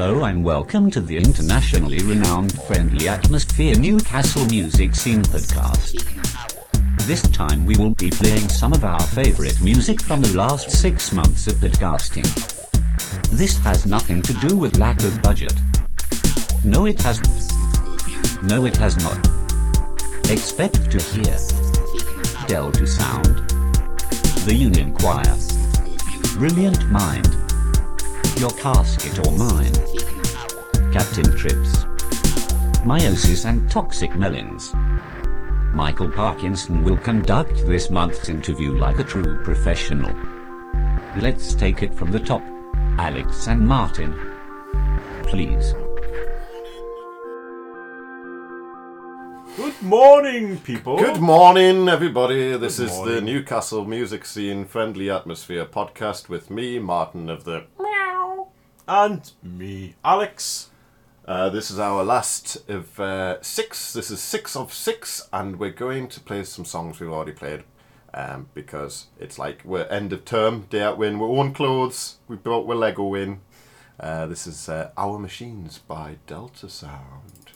Hello and welcome to the internationally renowned Friendly Atmosphere Newcastle Music Scene podcast. This time we will be playing some of our favorite music from the last six months of podcasting. This has nothing to do with lack of budget. No it hasn't. No it has not. Expect to hear Delta Sound, The Union Choir, Brilliant Mind, Your Casket or Mine, Captain Trips, Meiosis and Toxic Melons. Michael Parkinson will conduct this month's interview like a true professional. Let's take it from the top. Alex and Martin. Please. Good morning, people. Good morning, everybody. This Good is the. Newcastle Music Scene Friendly Atmosphere podcast with me, Martin of the. And me, Alex. Uh, this is our last of uh, six. This is six of six, and we're going to play some songs we've already played um, because it's like we're end of term, day out win. we own clothes, we brought our Lego in. Uh, this is uh, Our Machines by Delta Sound.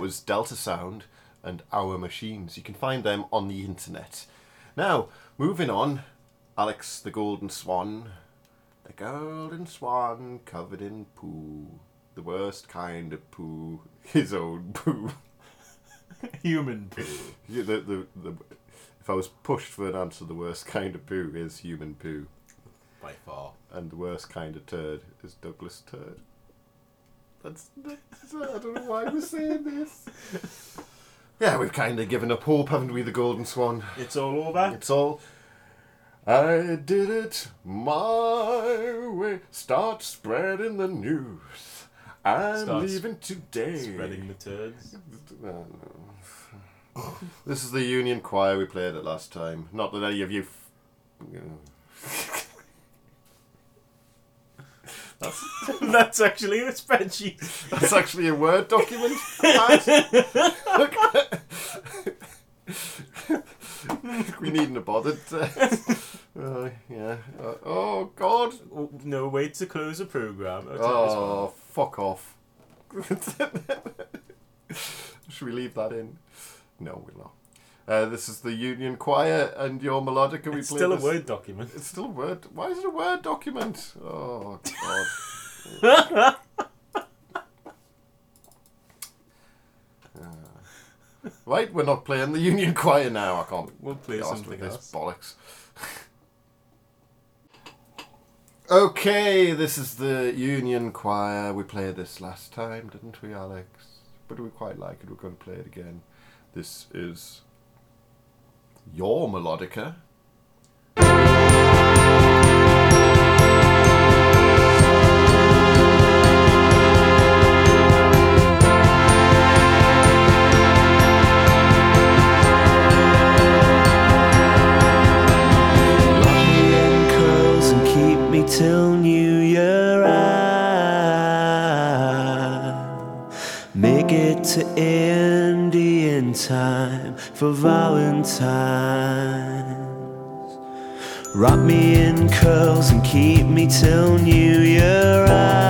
Was Delta Sound and Our Machines. You can find them on the internet. Now, moving on, Alex the Golden Swan. The Golden Swan covered in poo. The worst kind of poo. His own poo. Human poo. Yeah, the, the, the, if I was pushed for an answer, the worst kind of poo is human poo. By far. And the worst kind of turd is Douglas turd. That's, that's I don't know why we're saying this. Yeah, we've kind of given up hope, haven't we, the Golden Swan? It's all over. It's all. I did it my way. Start spreading the news. I'm Start leaving today. Spreading the turds. No, no. This is the Union Choir we played it last time. Not that any of you. F- you know. That's, That's actually a spreadsheet. that's actually a Word document. We needn't have bothered. Uh, yeah. Uh, oh, God. Oh, no way to close a program. I'll tell you this one. Oh, fuck off. Should we leave that in? No, we'll not. Uh, this is the Union Choir and your melodica. We It's played still a Word document. It's still a Word. Why is it a Word document? Oh, God. Uh, right, we're not playing the Union Choir now. I can't We'll play something with else. this bollocks. okay, this is the Union Choir. We played this last time, didn't we, Alex? But we quite like it. We're going to play it again. This is your melodica. Till New Year. I make it to time for Valentine's. Wrap me in curls and keep me till New Year. I, I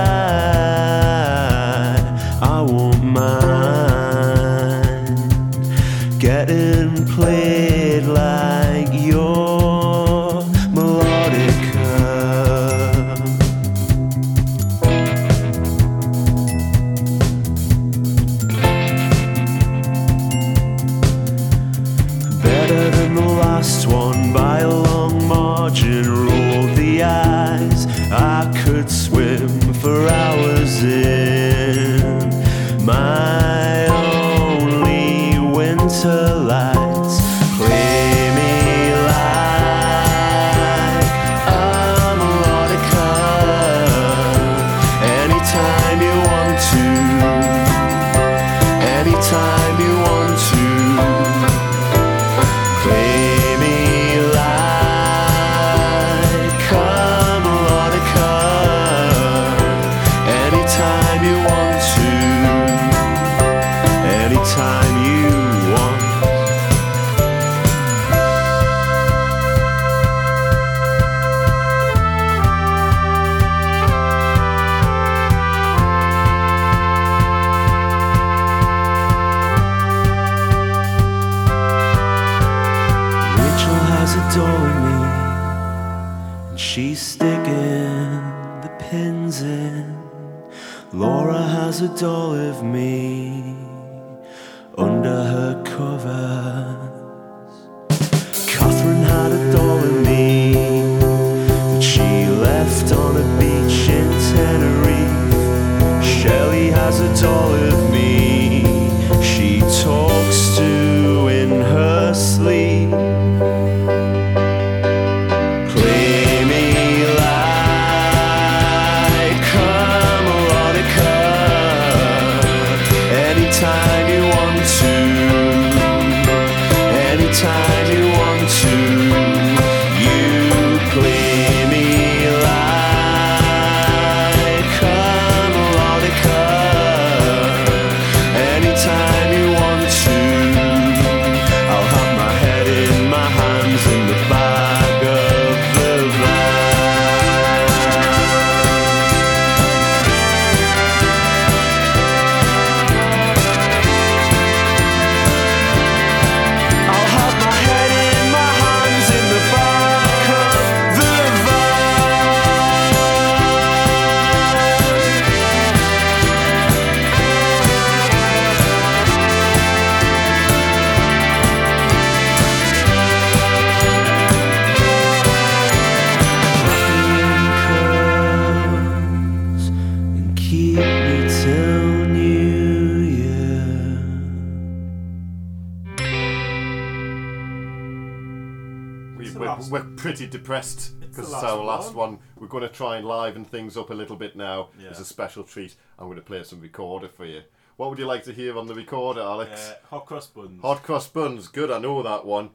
depressed because it's last our last one. one. We're going to try and liven things up a little bit now Yeah. as a special treat. I'm going to play some recorder for you. What would you like to hear on the recorder, Alex? Uh, hot cross buns. Hot cross buns, good. I know that one.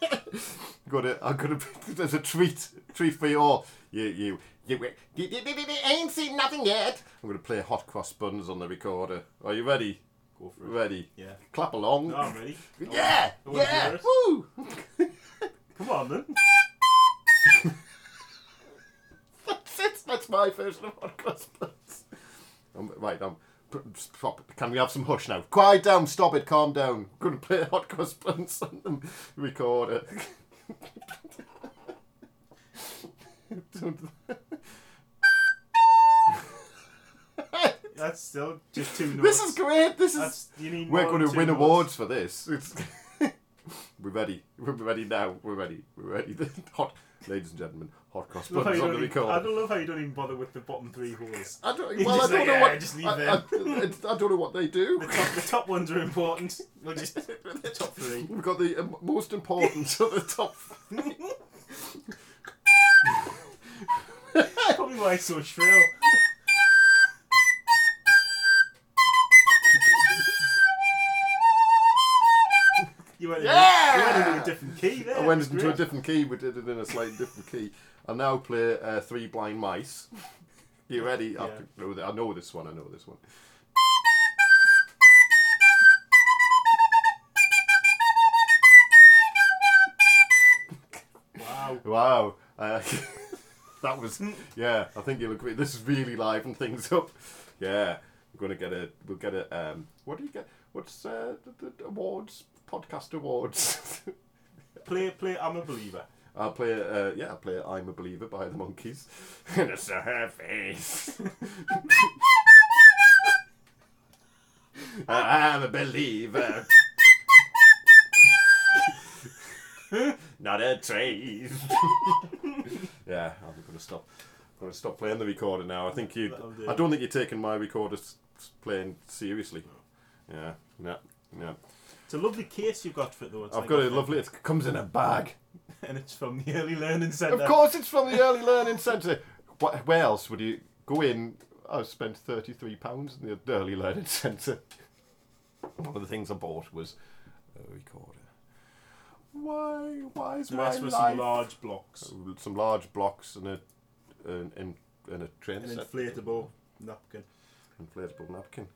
got it. I'm gonna. There's a treat, treat for you all. You, you, you, you, you, ain't seen nothing yet. I'm gonna play hot cross buns on the recorder. Are you ready? Go for it. Ready? Yeah. Clap along. No, I'm ready. yeah, yeah. Woo! Come on then. That's it. That's my version of hot cross buns. Um, right, um, p- stop. Can we have some hush now? Quiet down. Stop it. Calm down. gonna play hot cross buns on the recorder. That's still just too. notes. This is great. This is. That's, you need We're going to win notes. awards for this. It's we're ready. We're ready now. We're ready. We're ready. hot, ladies and gentlemen, hot cross I buns on don't the even- I don't love how you don't even bother with the bottom three holes. I don't. Well, I don't like, know "Yeah, what. just leave I, I, it's- I don't know what they do. The top, the top ones are important. We'll just the top three. We've got the um, most important of the top. Probably why it's so shrill. You went, Yeah! into, you went into a different key there. I went into a different key. We did it in a slightly different key. I now play uh, Three Blind Mice. You ready? I, Yeah. know I know this one. I know this one. Wow. Wow. Uh, that was yeah. I think you'll agree. This is really liven things up. Yeah, we're gonna get a. We'll get a. Um, what do you get? What's uh, the, the awards? Podcast awards. Play, play. I'm a believer. I'll play. Uh, yeah, I'll play. I'm a believer by the Monkees. and it's a surface. I'm a believer. Not a trace. yeah, I'm gonna stop. I'm gonna stop playing the recorder now. I think you. I don't think you're taking my recorder playing seriously. Yeah, yeah, yeah. It's a lovely case you've got for it though. It's I've like got a lovely. It comes in a bag. and it's from the Early Learning Centre. Of course, it's from the Early Learning Centre. What, where else would you go in? I've spent thirty-three pounds in the Early Learning Centre. One of the things I bought was a recorder. Why? Why is The my rest life? some large blocks. Some large blocks and a and, and, and a train An set. inflatable napkin. inflatable napkin.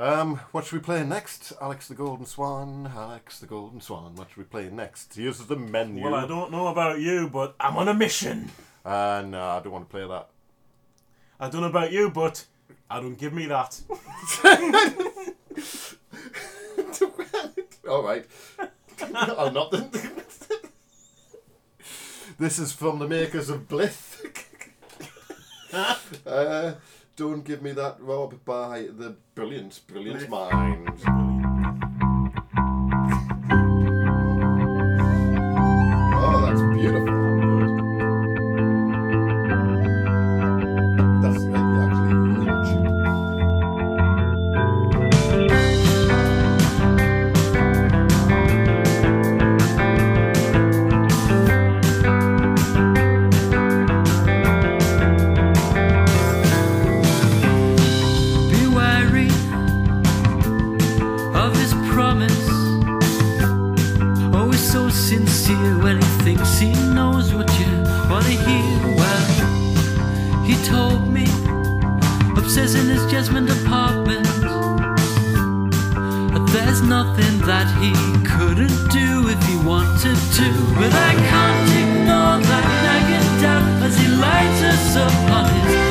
Um, what should we play next? Alex the Golden Swan. Alex the Golden Swan. What should we play next? Here's the menu. Well, I don't know about you, but I'm on a mission. Uh, no, I don't want to play that. I don't know about you, but I don't give me that. All right. I'm not the. this is from the makers of Blith. uh, don't give me that, Rob, by the brilliant, brilliant Blith. Lights us up on his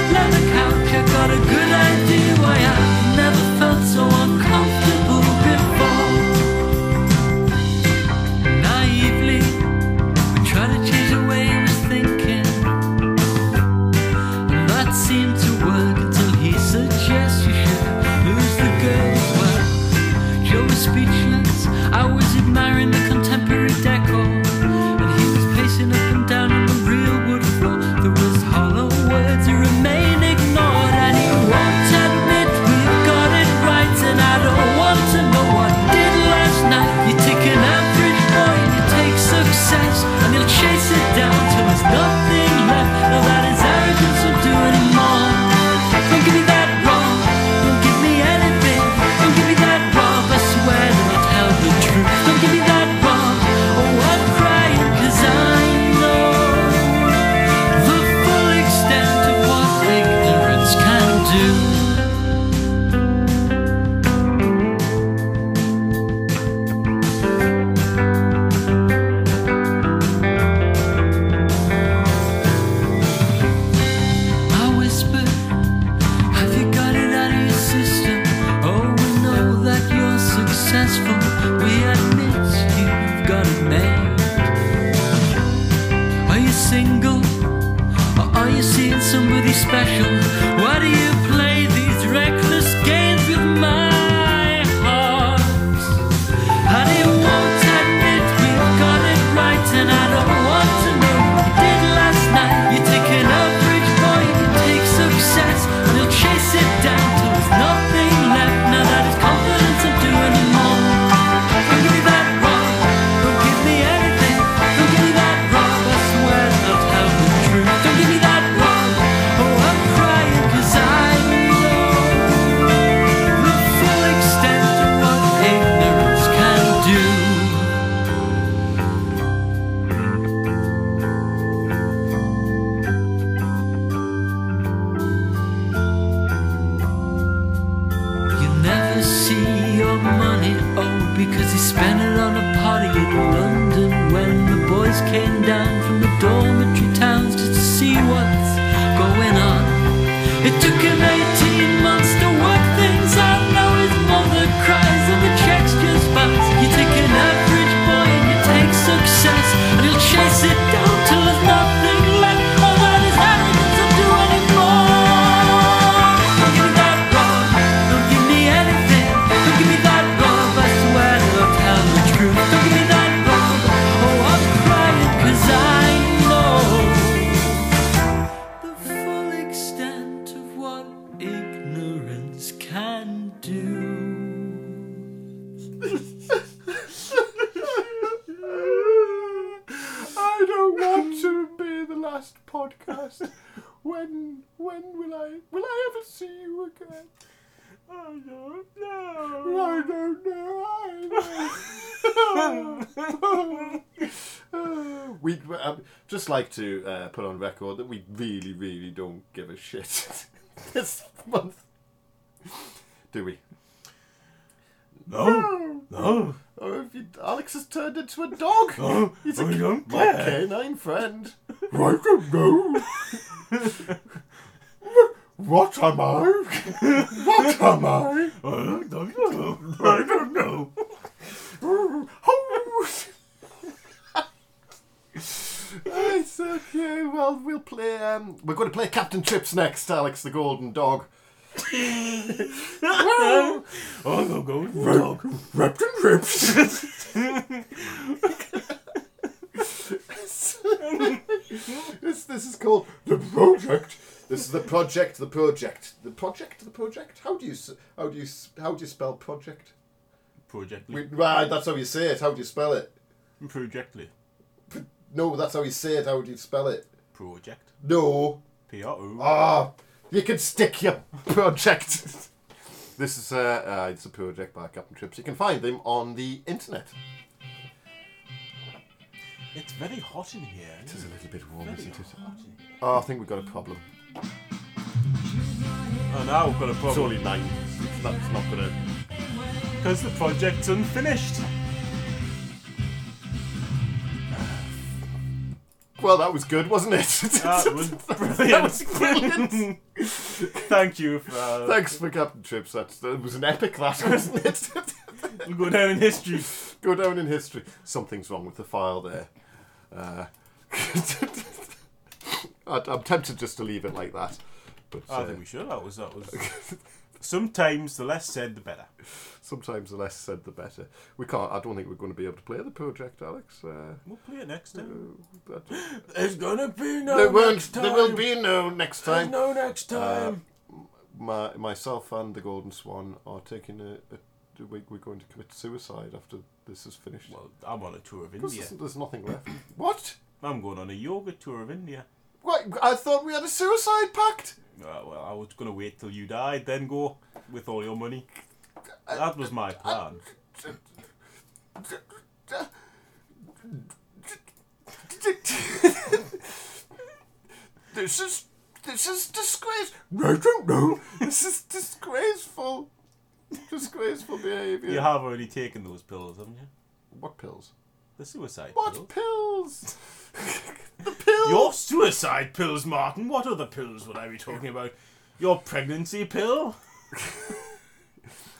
will I will I ever see you again? I don't know. I don't know. I know. we um, just like to uh, put on record that we really, really don't give a shit this month. Do we? No. No. Or if you, Alex has turned into a dog. No. He's a I don't my care. canine friend. I don't know. what am I? What am I? I don't know. I don't know. it's okay. Well, we'll play. Um, we're going to play Captain Trips next. Alex the Golden Dog. I'm gonna go with the dog. Captain Trips. this this is called the project. This is the project. The project. The project. The project. How do you s- how do you s- how do you spell project? Projectly. We, right, that's how you say it. How do you spell it? Projectly. No, that's how you say it. How do you spell it? Project. No. P-R-O. Ah, you can stick your project. this is uh, uh, it's a project by Captain Trips. You can find them on the internet. It's very hot in here. It is a little bit warm, isn't it? hot in here. Oh, I think we've got a problem. Oh, now we've got a problem. It's problem. only nine. It's not, it's not gonna. Because the project's unfinished. Well, that was good, wasn't it? That was brilliant. That was brilliant. Thank you for uh, Thanks for Captain Trips. That's, that was an epic, that wasn't it? We'll go down in history. Go down in history. Something's wrong with the file there. Uh, I'm tempted just to leave it like that. But I uh, think we should. That was that was. Sometimes the less said, the better. sometimes the less said, the better. We can't. I don't think we're going to be able to play the project, Alex. Uh, We'll play it next time. that, There's gonna be no there won't. There will be no next There's time. no next time. My myself and the Golden Swan are taking a. a we- we're going to commit suicide after this is finished. well, I'm on a tour of India. there's, there's nothing left. what? I'm going on a yoga tour of India. What? I thought we had a suicide pact. Uh, well, I was gonna wait till you died, then go with all your money. That was my plan. this is this is disgrace. I don't know. This is disgraceful. Disgraceful behaviour. You have already taken those pills, haven't you? What pills? The suicide What pills. pills? the pills. Your suicide pills, Martin. What other pills would I be talking about? Your pregnancy pill?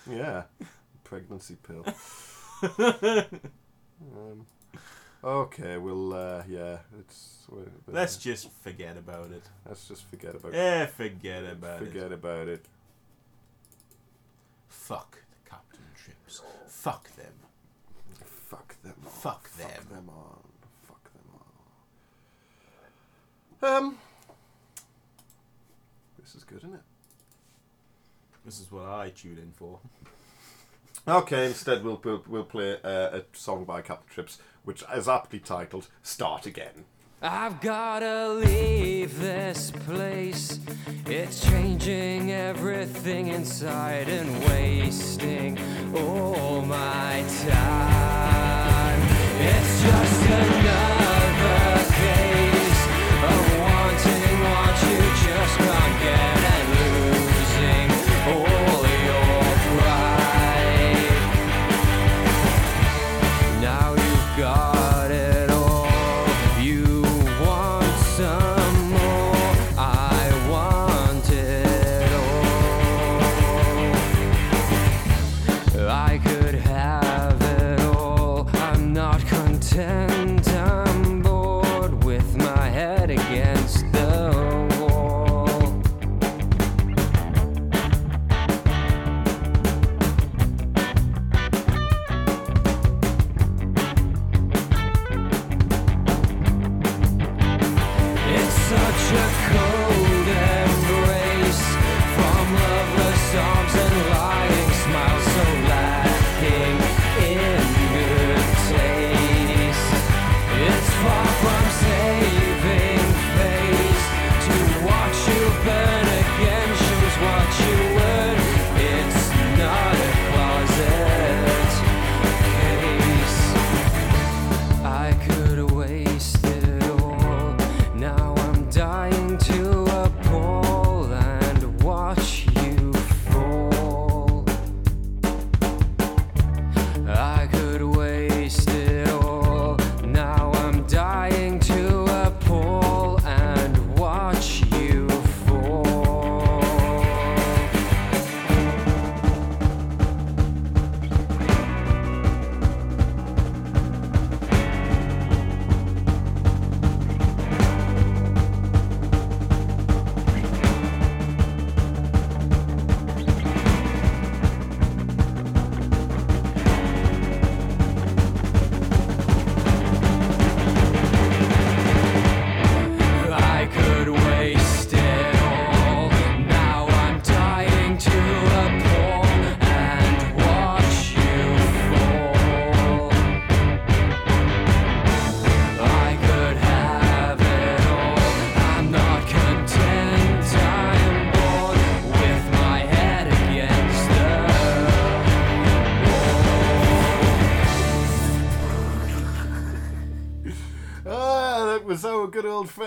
Yeah. Pregnancy pill. um, okay, we'll, uh, yeah, it's. Let's just forget about it. let's just forget about it. Eh, forget about it. Forget about it. Fuck the Captain Trips. Fuck them. Fuck them. all. Fuck them. Fuck them. them all. Fuck them all. Um. This is good, isn't it? This is what I tuned in for. Okay, instead we'll we'll, we'll play uh, a song by Captain Trips, which is aptly titled "Start Again." I've gotta leave this place. It's changing everything inside and wasting all my time. It's just another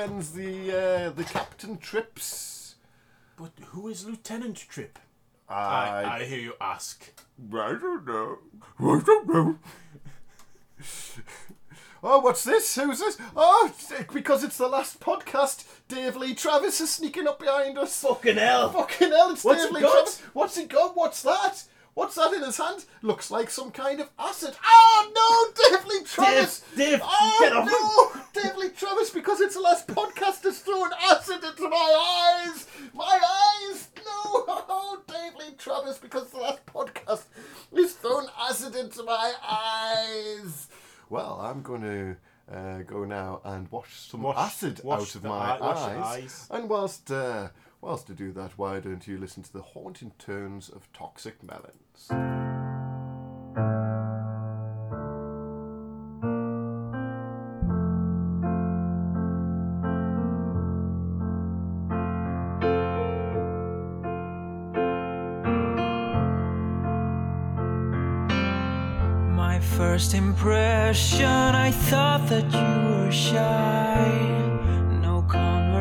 good friends, the uh, the Captain Trips. But who is Lieutenant Trip? I, I, I hear you ask. I don't know. I don't know. Oh, what's this? Who's this? Oh, it's- because it's the last podcast. Dave Lee Travis is sneaking up behind us. Fucking hell! Fucking hell, it's What's Dave he Lee got? Travis. What's he got? What's that? What's that in his hand? Looks like some kind of acid. Oh no, Dave Lee Travis! Dave, oh get off no, Dave Lee Travis, because it's the last podcast has thrown acid into my eyes. My eyes! No, oh, Dave Lee Travis, because the last podcast has thrown acid into my eyes. Well, I'm going to. Uh, go now and wash some Wash- acid wash out of my eye- eyes. eyes. And whilst uh, whilst to do that, why don't you listen to the haunting tones of Toxic Melons? My first impression, I thought that you were shy.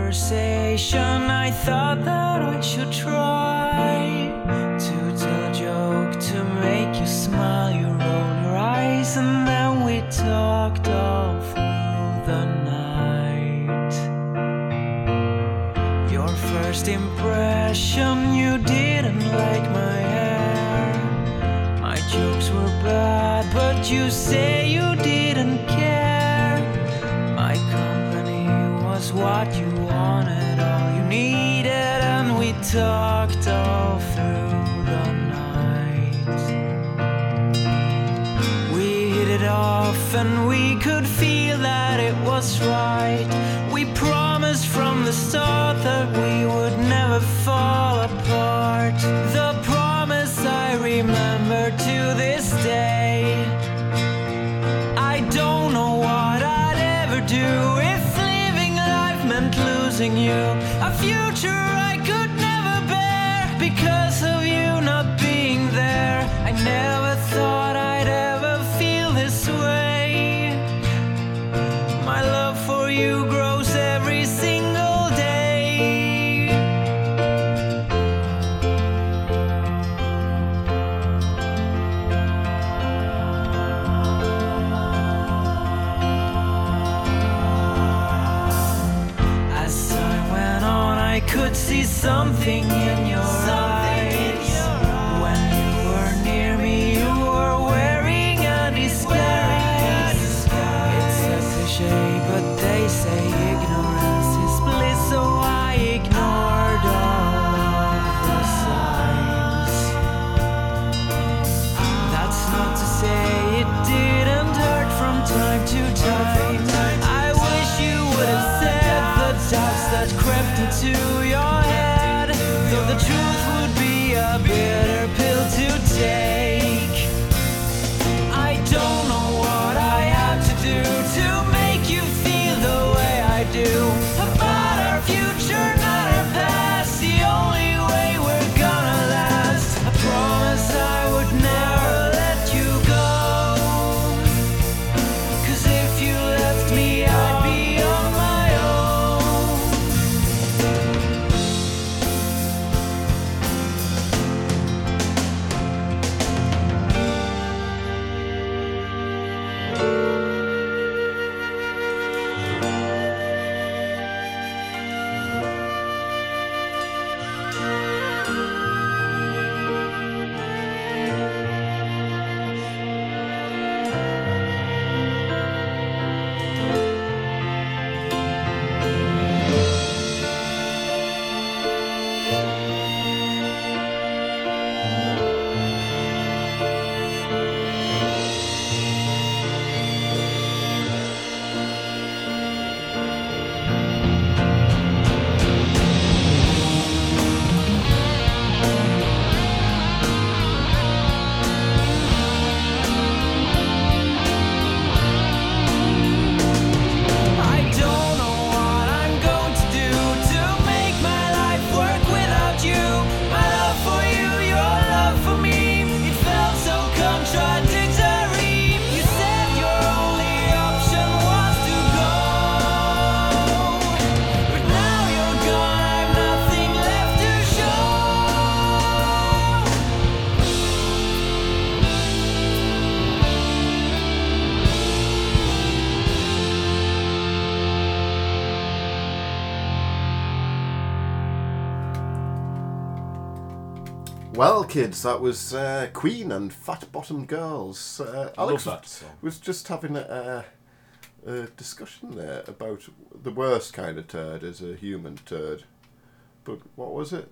Conversation, I thought that I should try to tell a joke to make you smile. You roll your eyes, and then we talked all through the night. Your first impression, you didn't like my hair. My jokes were bad, but you say talked all through the night. We hit it off, and we could feel that it was right. We promised from the start that we would never Well, kids, that was uh, Queen and Fat Bottom Girls. Uh, I Alex love that song. was just having a, a, a discussion there about the worst kind of turd is a human turd. But what was it?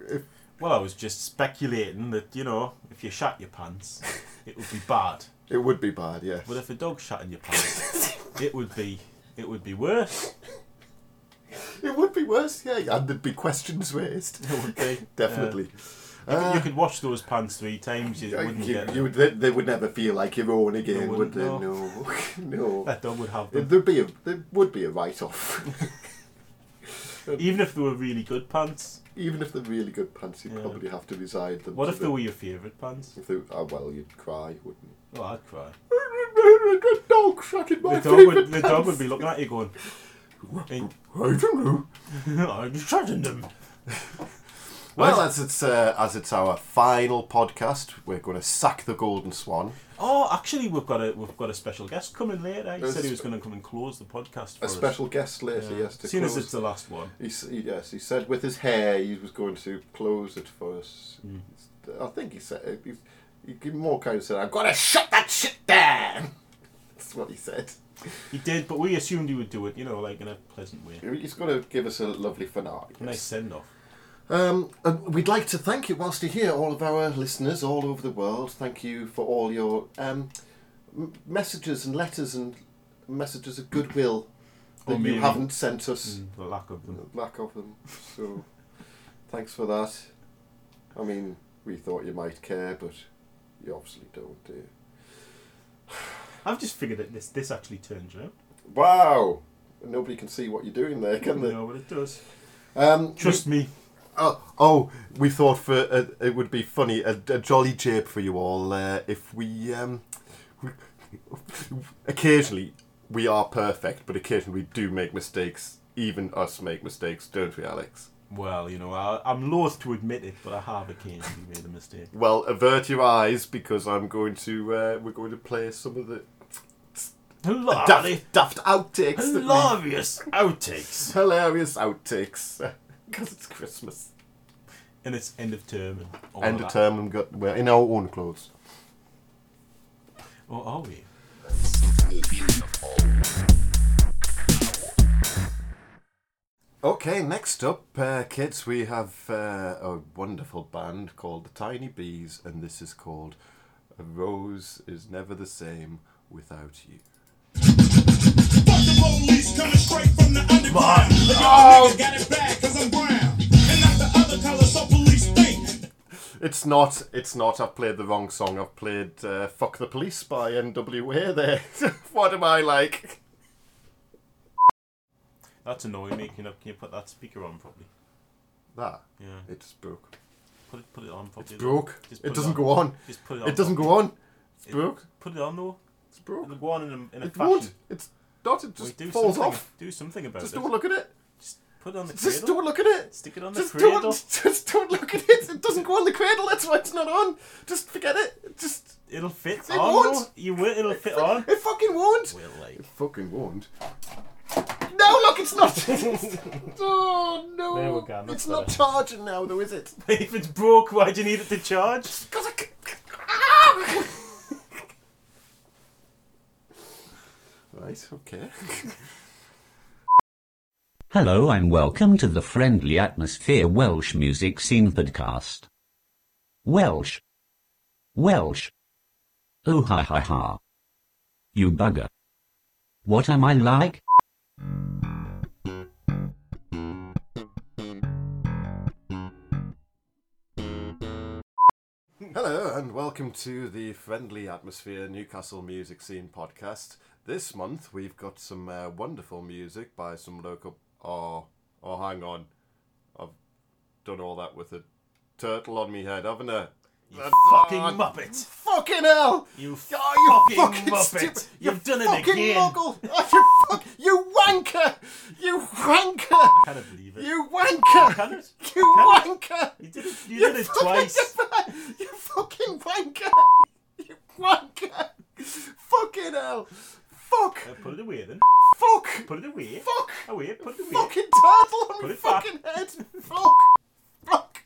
If Well, I was just speculating that you know, if you shat your pants, it would be bad. it would be bad, yes. But if a dog shat in your pants, it would be it would be worse. It would be worse, yeah, and there'd be questions raised. It would be Definitely. You, could, you Uh, could wash those pants three times. You wouldn't you, get you they, they would never feel like your own again, They would they? wouldn't, No, no. that dog would have them. There'd be a there would be a write off. Even if they were really good pants. Even if they're really good pants, you'd Yeah. probably have to reside them. What if the, they were your favourite pants? If they, oh, well, you'd cry, wouldn't you? Oh, I'd cry. A dog shot in my The dog would the dog would be looking at you going, I don't know. I'm shutting them. Well, as it's uh, as it's our final podcast, we're going to sack the golden swan. Oh, actually, we've got a we've got a special guest coming later. He said he was going to come and close the podcast. For us. A special guest later, us. yes. To Seeing as close- it's the last one. He, s- he, yes, he said with his hair he was going to close it for us. Mm. I think he said he, he more kind of said, "I've got to shut that shit down." That's what he said. He did, but we assumed he would do it. You know, like in a pleasant way. He's going to give us a lovely finale. A nice send off. Um, and we'd like to thank you, whilst you're here, all of our listeners all over the world. Thank you for all your um, messages and letters and messages of goodwill that you haven't sent us. Mm, the lack of them. Lack of them. So, thanks for that. I mean, we thought you might care, but you obviously don't, do you? I've just figured that this this actually turns out. Wow! Nobody can see what you're doing there, can they? No, but it does. Um, Trust me. Oh, oh, we thought for uh, it would be funny a, a jolly jape for you all uh, if we, um, we occasionally we are perfect, but occasionally we do make mistakes. Even us make mistakes, don't we, Alex? Well, you know, I, I'm loath to admit it, but I have occasionally made a mistake. Well, avert your eyes because I'm going to uh, we're going to play some of the Hilarious, daft, daft outtakes. we- hilarious outtakes. hilarious outtakes because it's Christmas. And it's end of term and all End of of that. term and got we're in our own clothes. Or are we? Okay, next up, uh, kids, we have uh, a wonderful band called the Tiny Bees, and this is called A Rose is Never the Same Without You. Fuck the police coming straight from the underground. The young Oh. niggas got it bad cause I'm brown. It's not, it's not, I've played the wrong song. I've played uh, Fuck the Police by NWA there. what am I like? That's annoying me. Can you, can you put that speaker on properly? That, Yeah. it just broke. Put it, put it on properly. It's broke. It it doesn't on. go on. Just put it on. It doesn't properly. go on. It's It- broke. Put it on though. It's broke. It'll go on in a, in a It fashion. won't. It's not, it just Wait, do falls something, off. Do something about Just it. Just don't look at it. Just put it on the Just cradle. don't look at it. Stick it on the cradle. don't, just don't look at it. It doesn't go on the cradle. That's why it's not on. Just forget it. It Just It'll fit It on. won't. You will. It'll fit on. it fucking won't. Well, like. It fucking won't. No, look, it's not. oh no, There we go, that's it's not charging now, though, is it? if it's broke, why do you need it to charge? Because I. c- Ah! right. Okay. Hello and welcome to the Friendly Atmosphere Welsh Music Scene Podcast. Welsh. Welsh. Oh ha ha ha. You bugger. What am I like? Hello and welcome to the Friendly Atmosphere Newcastle Music Scene podcast. This month we've got some uh, wonderful music by some local. Oh, oh, hang on, I've done all that with a turtle on me head, haven't I? You Oh, fucking muppet. Fucking hell! You Oh, you fucking fucking, muppet. stupid! You've you done it fucking again. Muggle. Oh, you fuck! You wanker! You wanker! I can't believe it. You wanker! Can it? You Can it? wanker! You did it. You did it twice. You fucking wanker! You wanker! Fucking hell! Fuck! Uh, put it away then. Fuck! Put it away. Fuck! Away, put it away. Fucking turtle on my fucking back. head! Fuck! Fuck!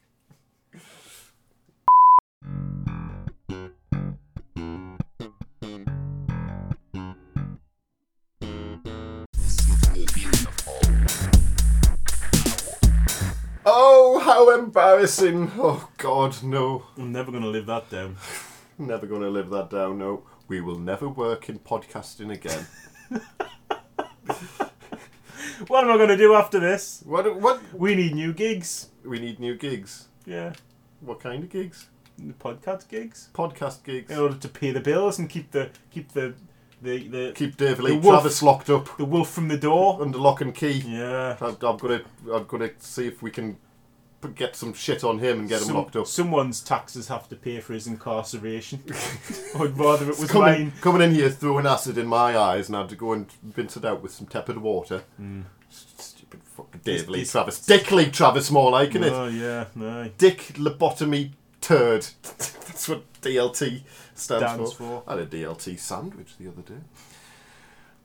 Oh, how embarrassing! Oh, God, no. I'm never gonna live that down. Never gonna live that down, no we will never work in podcasting again. What am I gonna do after this? what? What? We need new gigs. We need new gigs. Yeah, What kind of gigs? podcast gigs Podcast gigs. in order to pay the bills and keep the keep the the the, Keep Dave Lee wolf. Travis locked up the wolf from the door. under lock and key. Yeah. I've, I've got to. I've got to see if we can get some shit on him and get him locked up. Someone's taxes have to pay for his incarceration. I'd rather it was coming, mine. coming in here throwing acid in my eyes and I had to go and rinse it out with some tepid water. Stupid fucking Dave Lee Travis. Dick Lee Travis more like, isn't it? Oh yeah, no. Dick lobotomy turd. That's what DLT stands, Stands for. for. I had a DLT sandwich the other day.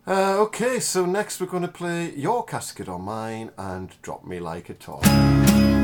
Uh, okay, so next we're going to play Your Casket or Mine and Drop Me Like a Toy.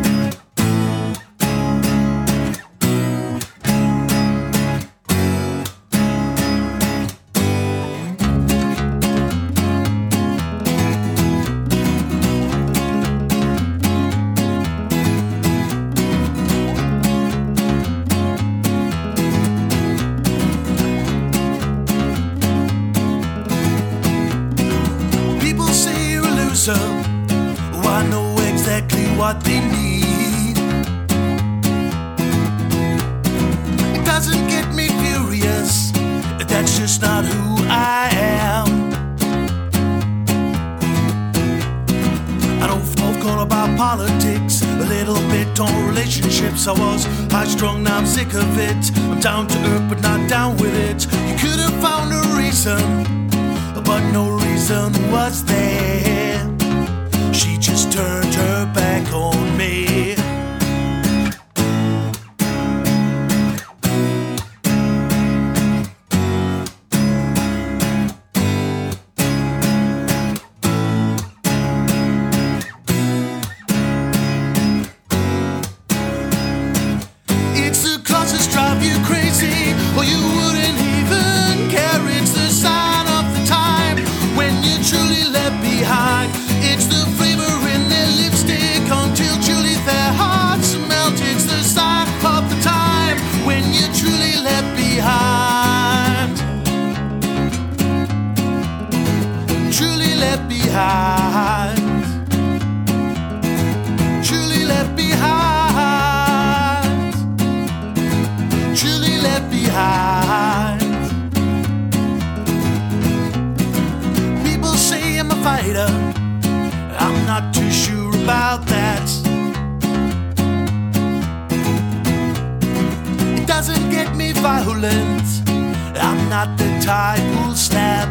Type who'll snap.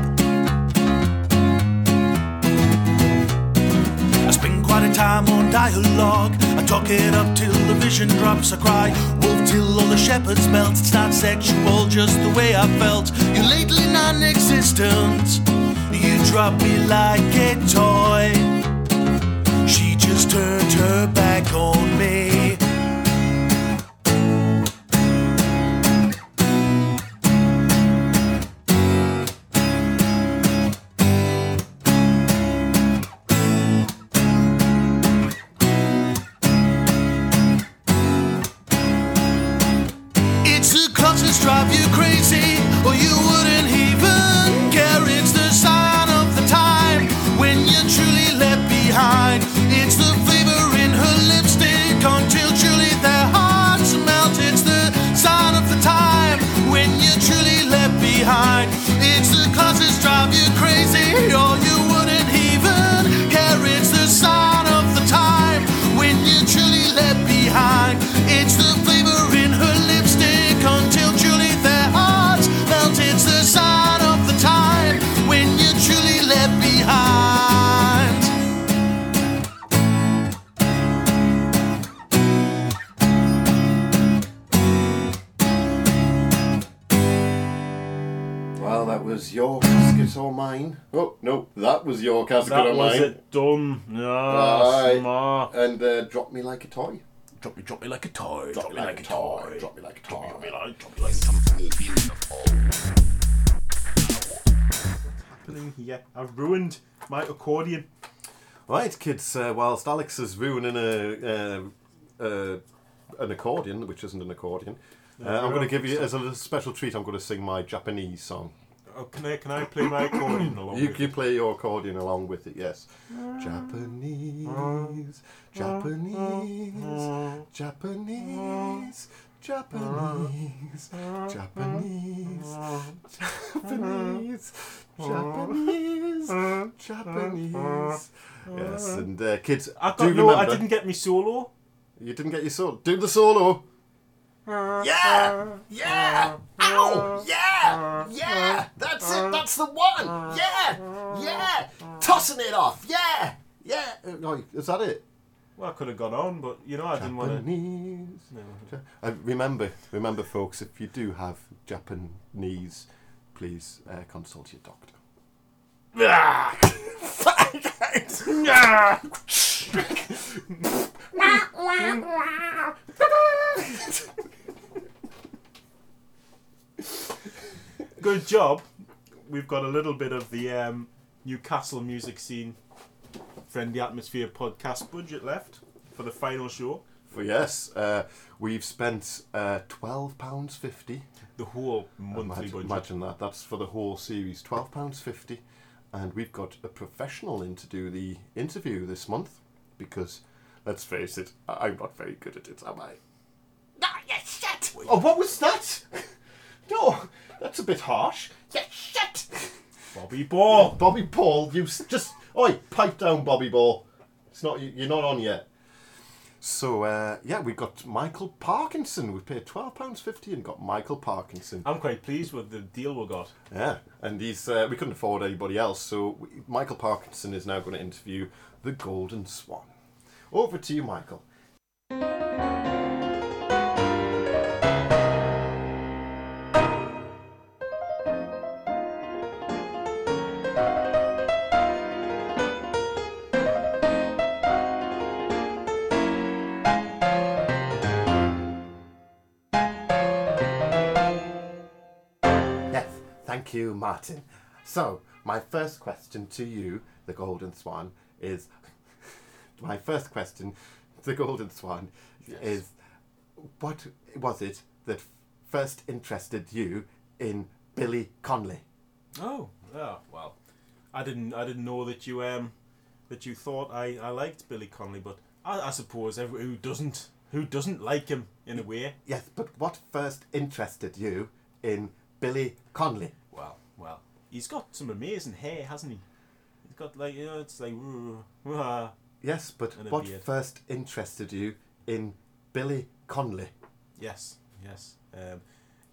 I spend quite a time on dialogue. I talk it up till the vision drops. I cry wolf till all the shepherds melt. It's not sexual, just the way I felt. You're lately non-existent. You drop me like a toy. She just turned her back on me. Your Casket or Mine. Oh, no, that was Your Casket That or was Mine. it done. No, Aye. smart. And uh, Drop Me Like a Toy. Drop me, drop me like a toy. Drop me like a toy. Drop me like a toy. Drop me like, drop me like something beautiful. Happening here. I've ruined my accordion. Right, kids. Uh, whilst Alex is ruining a, uh, uh, an accordion, which isn't an accordion. Uh, I'm going to give you, as a little special treat, I'm going to sing my Japanese song. Oh, can I can I play my accordion along You, with you it? play your accordion along with it, yes. Japanese, Japanese, Japanese, Japanese, Japanese, Japanese, Japanese, Japanese. Yes, and uh, kids, I got do no. I didn't get me solo. You didn't get your solo. Do the solo. Uh-huh. Yeah, uh-huh. yeah, ow, uh-huh. yeah, yeah. That's it. That's the one. Yeah, yeah. Tossing it off. Yeah, yeah. Uh, No, is that it? Well, I could have gone on, but you know I didn't want to. Japanese. No. Uh, remember, remember, folks. If you do have Japanese, please uh, consult your doctor. Ah! Good job. We've got a little bit of the um, Newcastle music scene friendly atmosphere podcast budget left for the final show. Well, yes, uh, we've spent uh, twelve pounds fifty The whole monthly Imagine, budget. imagine that. That's for the whole series. Twelve pounds fifty, and we've got a professional in to do the interview this month because, let's face it, I- I'm not very good at it, am I? Ah, you shit! Oh, what was that? no, that's a bit harsh. Yeah, shit! Bobby Ball. Bobby Ball, you s- just oi, pipe down, Bobby Ball. It's not you- you're not on yet. So uh, yeah, we got Michael Parkinson. We paid twelve pounds fifty and got Michael Parkinson. I'm quite pleased with the deal we got. Yeah, and he's uh, we couldn't afford anybody else, so we, Michael Parkinson is now going to interview the Golden Swan. Over to you, Michael. Martin. So, my first question to you, the Golden Swan, is my first question, the Golden Swan, is what was it that first interested you in Billy Connolly? Oh, yeah. Well, I didn't. I didn't know that you um that you thought I, I liked Billy Connolly, but I, I suppose every, who doesn't who doesn't like him in a way. Yes, but what first interested you in Billy Connolly? Well, well, he's got some amazing hair, hasn't he? He's got like you know, it's like. uh, Yes, but And a what beard. first interested you in Billy Connolly? Yes, yes. Um,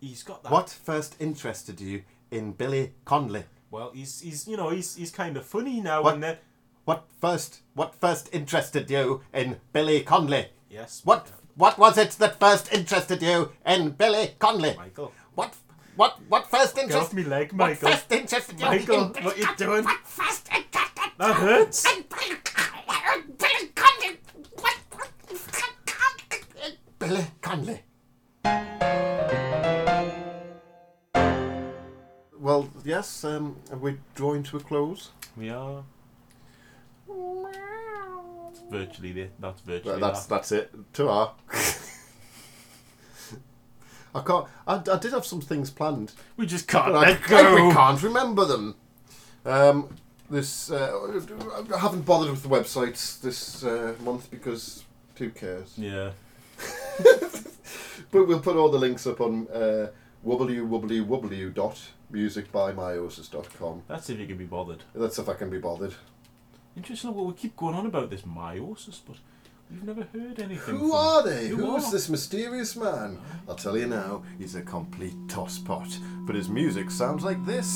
he's got that. What first interested you in Billy Connolly? Well, he's he's you know he's he's kind of funny now What? and then. What first what first interested you in Billy Connolly? Yes. What what was it that first interested you in Billy Connolly? Michael. What what what first Get off me leg, What Michael. first interested you Michael, in Billy what you doing? What first interested That hurts. Billy Billy Connolly? What Billy Connolly. Well, yes, um, we're drawing to a close. We are. Virtually, the, that's virtually. Well, that's that. that's it. Ta. I can't. I, I did have some things planned, We just can't I, let I go. can't remember them. Um, this uh, I haven't bothered with the websites this uh, month because who cares? Yeah. But we'll put all the links up on uh, www.musicbymeiosis.com. That's if you can be bothered. That's if I can be bothered. Interesting. Well, we keep going on about this meiosis, but we've never heard anything. Who from- are they? Who Who is are? this mysterious man? I'll tell you now, he's a complete tosspot. But his music sounds like this.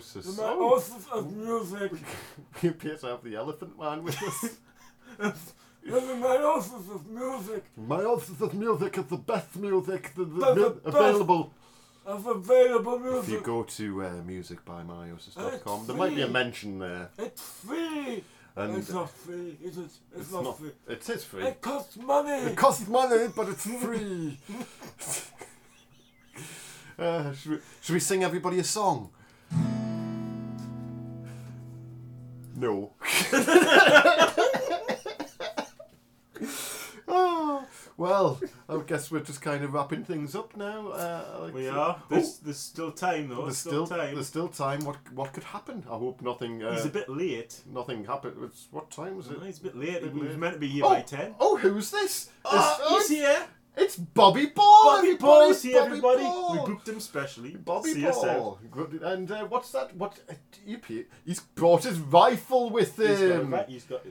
The meiosis. The Oh, meiosis of music. we appear to have the elephant man with us. The meiosis of music. meiosis of music is the best music the, The- the best. available. Of available music. If you go to uh, there might be a mention there. It's free. And it's not free. Is it? It's, it's not, not. free. It is free. It costs money. It costs money, but it's free. uh, should, we, should we sing everybody a song? No. oh, well, I guess we're just kind of wrapping things up now. Uh, like- we are. There's, there's still time though. There's There's still, time. there's still time. What what could happen? I hope nothing. Uh, He's a bit late. nothing happened. It's, what time is it? He's a bit late. Bit He was meant to be here oh, by ten. oh, who's this? Oh, It's- he's here. It's Bobby Ball. Bobby everybody. Ball's here, Bobby everybody. Ball. We booked him specially. Bobby See. Ball. Good. And uh, what's that? What? Uh, you pe- he's brought his rifle with him. He's got, a him. ra- he's got.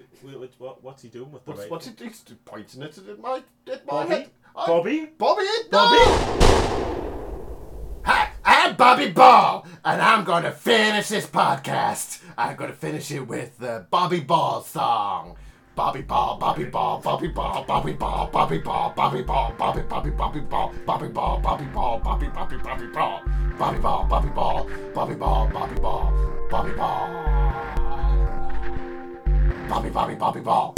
What, what's he doing with the What's, rifle? what's he? He's pointing it at my at my Bobby? head. I- Bobby? Bobby. Bobby? Hi, I'm Bobby Ball, and I'm going to finish this podcast. I'm going to finish it with the Bobby Ball song. Bobby Ball, Bobby Ball, Bobby Ball, Bobby Ball, Bobby Ball, Bobby Ball, Bobby Bobby Bobby Ball, Bobby Ball, Bobby Ball, Bobby Bobby Bobby Ball, Bobby Ball, Bobby Ball, Bobby Ball, Bobby Ball, Bobby Ball, Bobby Bobby Bobby Ball.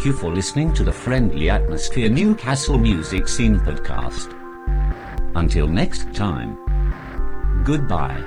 Thank you for listening to the Friendly Atmosphere Newcastle Music Scene podcast. Until next time, goodbye.